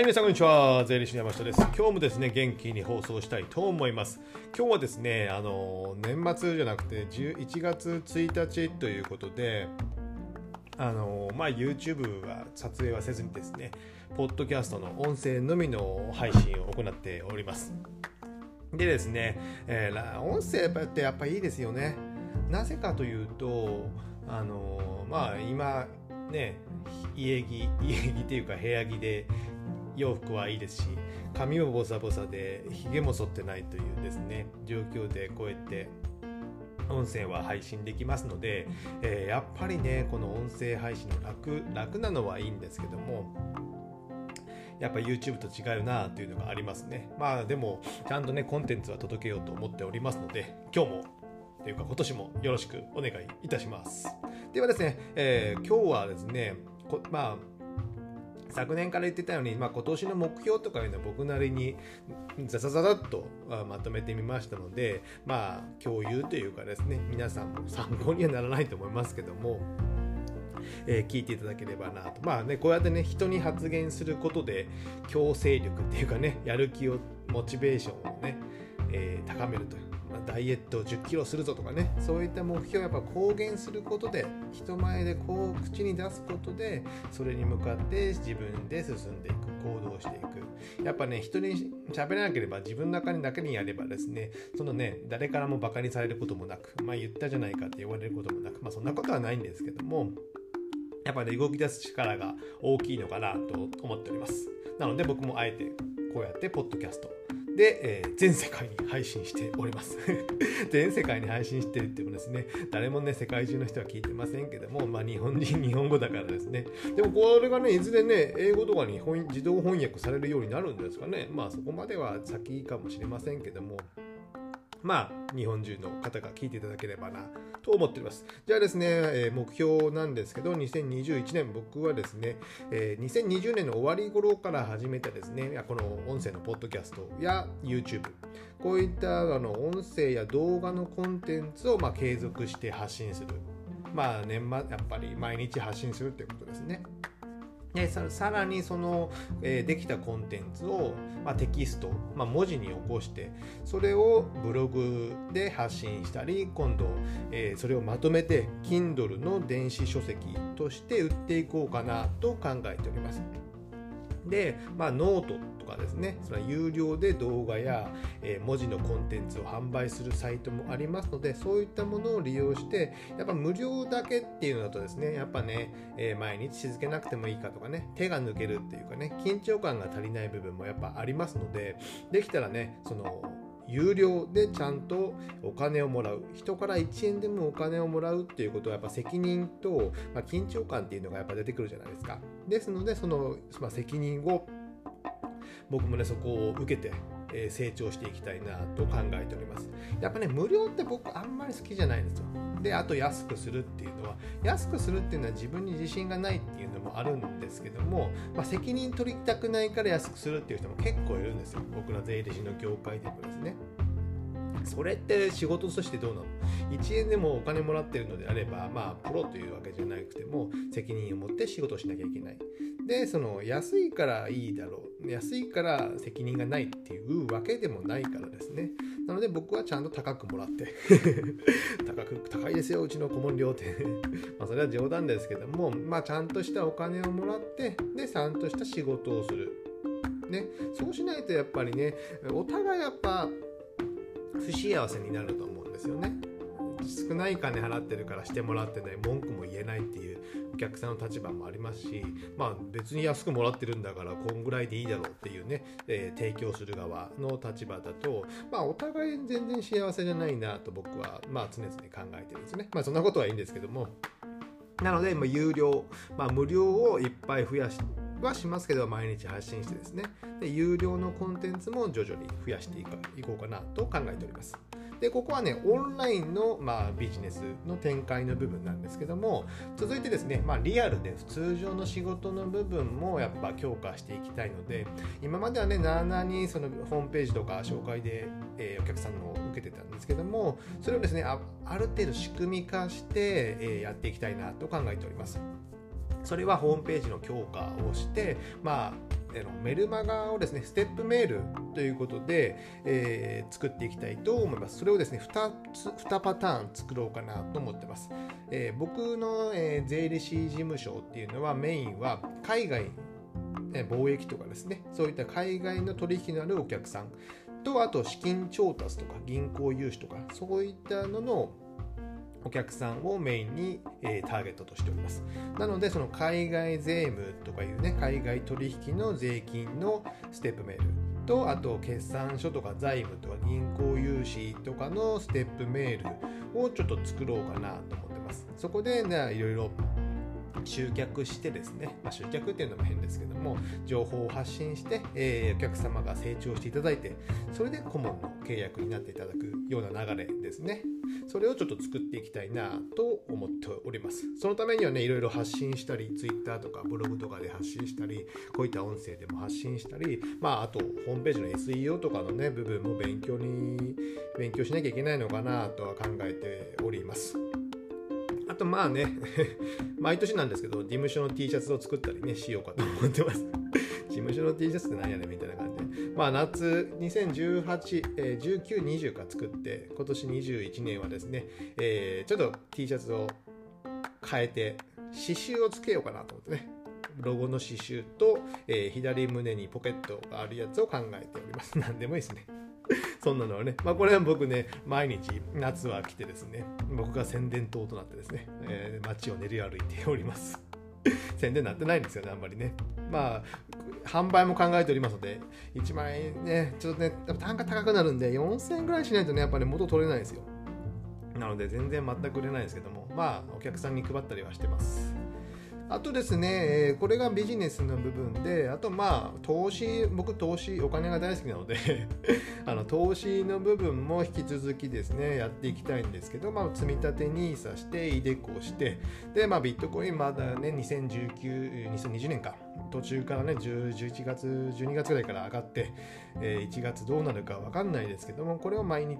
はい、皆さんこんにちは。税理士の山下です。今日もですね、元気に放送したいと思います。今日はですね、あの、年末じゃなくて、11月1日ということで、あの、まあ、YouTube は撮影はせずにですね、ポッドキャストの音声のみの配信を行っております。でですね、えー、音声ってやっぱいいですよね。なぜかというと、あの、まあ、今、ね、家着、家着っていうか部屋着で洋服はいいですし髪もボサボサでひげも剃ってないというですね状況でこうやって音声は配信できますので、えー、やっぱりねこの音声配信の楽楽なのはいいんですけどもやっぱ YouTube と違うなというのがありますね。まあでもちゃんとねコンテンツは届けようと思っておりますので今日もというか今年もよろしくお願いいたします。ではですね、えー、今日はですねまあ昨年から言ってたように、まあ、今年の目標とかいうのは僕なりにザザザザッとまとめてみましたのでまあ共有というかですね皆さんも参考にはならないと思いますけどもえー、聞いていただければなと。まあね、こうやってね、人に発言することで、強制力っていうかね、やる気を、モチベーションをね、えー、高めるという。ダイエットを1 0キロするぞとかねそういった目標をやっぱ公言することで人前でこう口に出すことでそれに向かって自分で進んでいく行動していく。やっぱね人に喋らなければ自分の中にだけにやればですねそのね誰からもバカにされることもなくまあ言ったじゃないかって言われることもなくまあそんなことはないんですけどもやっぱり、ね、動き出す力が大きいのかなと思っております。なので僕もあえてこうやってポッドキャストで、えー、全世界に配信しております 全世界に配信してるってもですね、誰もね、世界中の人は聞いてませんけども、まあ日本人、日本語だからですね。でもこれがね、いずれね、英語とかに自動翻訳されるようになるんですかね。まあそこまでは先かもしれませんけども、まあ、日本中の方が聞いていただければなと思っております。じゃあですね、え、目標なんですけど、2021年、僕はですね、え、2020年の終わり頃から始めたですね、この音声のポッドキャストや YouTube、こういったあの音声や動画のコンテンツをま継続して発信する。まあ、年末、やっぱり毎日発信するということですね。でさらにその、えー、できたコンテンツを、まあ、テキスト、まあ、文字に起こしてそれをブログで発信したり今度、えー、それをまとめて Kindle の電子書籍として売っていこうかなと考えております。で、まあ、ノートとかですね、その有料で動画や、え、文字のコンテンツを販売するサイトもありますので、そういったものを利用して、やっぱ無料だけっていうのだとですね、やっぱね、え、毎日続けなくてもいいかとかね、手が抜けるっていうかね、緊張感が足りない部分もやっぱありますので、できたらね、その、有料でちゃんとお金をもらう。人から1円でもお金をもらうっていうことはやっぱ責任と、ま、緊張感っていうのがやっぱ出てくるじゃないですか。ですのでその、まあ、責任を僕もねそこを受けてえ成長していきたいなと考えております。やっぱね、無料って僕あんまり好きじゃないんですよ。で、あと安くするっていうのは、安くするっていうのは自分に自信がないっていうのもあるんですけども、まあ、責任取りたくないから安くするっていう人も結構いるんですよ。僕ら税理士の業界でもですね。それって仕事としてどうなの ?1 円でもお金もらってるのであれば、まあ、プロというわけじゃなくても、責任を持って仕事しなきゃいけない。で、その、安いからいいだろう。安いから責任がないっていうわけでもないからですね。なので僕はちゃんと高くもらって 高く、高いですよ、うちの顧問料って まあ、それは冗談ですけども、まあ、ちゃんとしたお金をもらって、で、ちゃんとした仕事をする。ね、そうしないとやっぱりね、お互いやっぱ、不幸せになると思うんですよね。少ない金払ってるからしてもらってない文句も言えないっていうお客さんの立場もありますしまあ別に安くもらってるんだからこんぐらいでいいだろうっていうね、えー、提供する側の立場だとまあお互い全然幸せじゃないなと僕はまあ常々考えてるんですねまあそんなことはいいんですけどもなので、まあ、有料、まあ、無料をいっぱい増やしてはしますけど毎日発信してですねで有料のコンテンツも徐々に増やしていこうかなと考えておりますでここはねオンラインの、まあ、ビジネスの展開の部分なんですけども続いてですね、まあ、リアルで通常の仕事の部分もやっぱ強化していきたいので今まではねなあなあにそのホームページとか紹介で、えー、お客さんの受けてたんですけどもそれをですねある程度仕組み化して、えー、やっていきたいなと考えております。それはホームページの強化をして、まあ、メルマガをですね、ステップメールということで、えー、作っていきたいと思います。それをですね、2つ、2パターン作ろうかなと思ってます。えー、僕の、えー、税理士事務所っていうのはメインは海外貿易とかですね、そういった海外の取引のあるお客さんと、あと資金調達とか銀行融資とか、そういったののお客さんをメインに、えー、ターゲットとしております。なので、その海外税務とかいうね、海外取引の税金のステップメールと、あと決算書とか財務とか銀行融資とかのステップメールをちょっと作ろうかなと思ってます。そこで、ね、いろいろ集客してですね、まあ、集客っていうのも変ですけども情報を発信して、えー、お客様が成長していただいてそれで顧問の契約になっていただくような流れですねそれをちょっと作っていきたいなと思っておりますそのためにはねいろいろ発信したり Twitter とかブログとかで発信したりこういった音声でも発信したりまああとホームページの SEO とかのね部分も勉強に勉強しなきゃいけないのかなとは考えておりますあとまあね 毎年なんですけど、事務所の T シャツを作ったりね、しようかと思ってます。事務所の T シャツって何やねんみたいな感じ。まあ夏2018、えー、19、20か作って、今年21年はですね、えー、ちょっと T シャツを変えて、刺繍をつけようかなと思ってね。ロゴの刺繍と、えー、左胸にポケットがあるやつを考えております。何でもいいですね。そんなのはね、まあ、これは僕ね、毎日夏は来てですね、僕が宣伝塔となってですね、えー、街を練り歩いております。宣伝なってないんですよね、あんまりね。まあ、販売も考えておりますので、1万円ね、ちょっとね、単価高くなるんで、4000円ぐらいしないとね、やっぱり、ね、元取れないですよ。なので、全然全く売れないですけども、まあ、お客さんに配ったりはしてます。あとですね、これがビジネスの部分で、あとまあ、投資、僕投資、お金が大好きなので あの投資の部分も引き続きですね、やっていきたいんですけど、まあ、積み立て NISA して、イデコして、で、まあ、ビットコインまだね、2019、2020年か、途中からね、11月、12月ぐらいから上がって、え1月どうなるかわかんないですけども、これを毎日、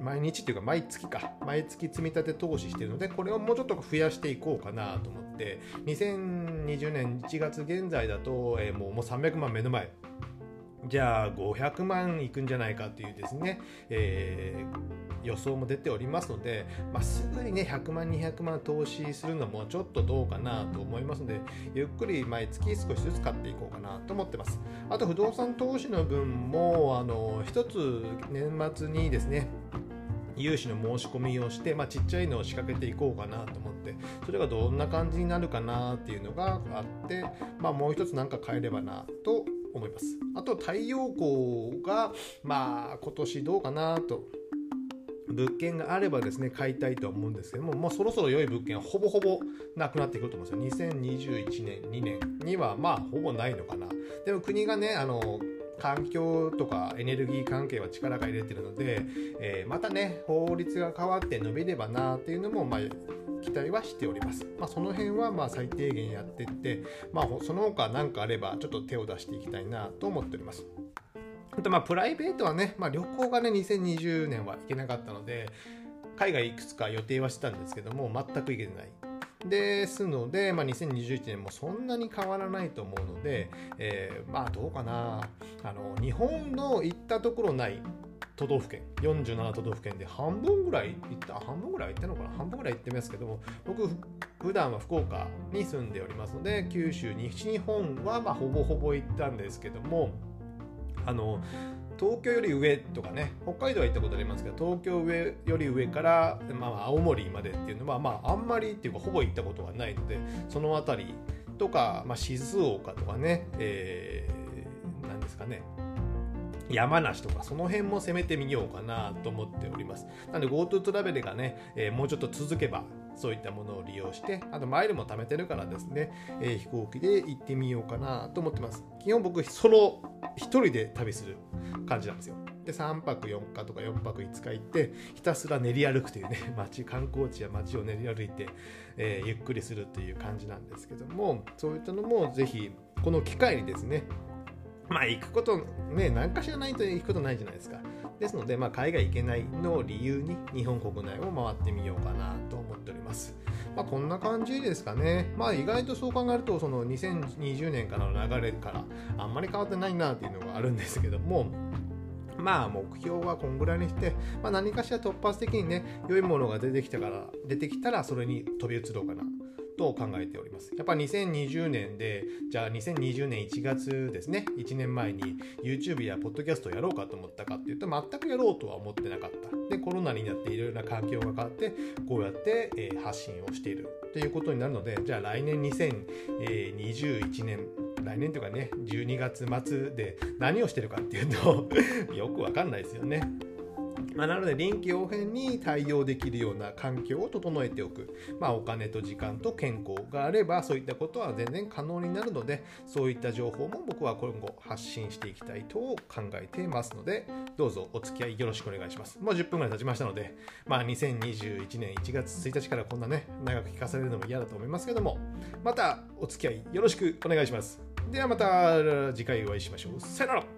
毎日っていうか毎月か。毎月積み立て投資してるのでこれをもうちょっと増やしていこうかなと思って。2020年1月現在だと、えー、もうもう300万目の前。じゃあ500万いくんじゃないかっていうですね、えー、予想も出ておりますので、まあ、すぐにね100万200万投資するのもちょっとどうかなと思いますのでゆっくり毎月少しずつ買っていこうかなと思ってます。あと不動産投資の分もあの一つ年末にですね融資の申し込みをして、まあ、ちっちゃいのを仕掛けていこうかなと思ってそれがどんな感じになるかなっていうのがあって、まあ、もう一つ何か変えればなと思います。あと太陽光がまあ今年どうかなと物件があればですね買いたいと思うんですけどももうそろそろ良い物件はほぼほぼなくなってくると思うんですよ。2021年2年にはまあほぼないのかな。でも国がねあの環境とかエネルギー関係は力が入れてるので、えー、またね法律が変わって伸びればなっていうのも、まあ、期待はしております。まあ、その辺はま最低限やっていって、まあ、その他何かあればちょっと手を出していきたいなと思っております。あとまあプライベートはね、まあ、旅行がね2020年は行けなかったので海外いくつか予定はしてたんですけども全く行けてない。ですので、まあ、2021年もそんなに変わらないと思うので、えー、まあどうかな。あの日本の行ったところない都道府県47都道府県で半分ぐらい行った半分ぐらい行ったのかな？半分ぐらい行ってますけども僕普段は福岡に住んでおりますので九州西日本はまほぼほぼ行ったんですけどもあの東京より上とかね北海道は行ったことありますけど東京上より上から、まあ、青森までっていうのは、まあ、あんまりっていうかほぼ行ったことがないのでその辺りとか、まあ、静岡とかね、えー、なんですかね山梨とかその辺も攻めてみようかなと思っております。なので GoTo トラベルがね、えー、もうちょっと続けばそういったものを利用して、あとマイルも貯めてるからですね、えー、飛行機で行ってみようかなと思ってます。基本僕ソロ1人で旅する感じなんですよ。で3泊4日とか4泊5日行ってひたすら練り歩くというね 街観光地や街を練り歩いて、えー、ゆっくりするという感じなんですけどもそういったのもぜひこの機会にですねまあ行くことね何かしらないと行くことないじゃないですか。ですので、まあ、海外行けないのを理由に日本国内を回ってみようかなと思っております。まあ、こんな感じですかね。まあ、意外とそう考えると、その2020年からの流れからあんまり変わってないなっていうのがあるんですけども、まあ目標はこんぐらいにして、まあ、何かしら突発的にね良いものが出てきたから出てきたらそれに飛び移ろうかな。と考えております。やっぱ2020年で、じゃあ2020年1月ですね、1年前に YouTube や Podcast をやろうかと思ったかっていうと、全くやろうとは思ってなかった。で、コロナになっていろいろな環境が変わって、こうやって、え発信をしているということになるので、じゃあ来年2021年、来年というかね、12月末で何をしてるかっていうと よくわかんないですよね。まあ、なので臨機応変に対応できるような環境を整えておく、まあ、お金と時間と健康があればそういったことは全然可能になるのでそういった情報も僕は今後発信していきたいと考えていますのでどうぞお付き合いよろしくお願いします。もう10分ぐらい経ちましたので、まあ、2021年1月1日からこんなね長く聞かされるのも嫌だと思いますけどもまたお付き合いよろしくお願いします。ではまた次回お会いしましょう。さよなら。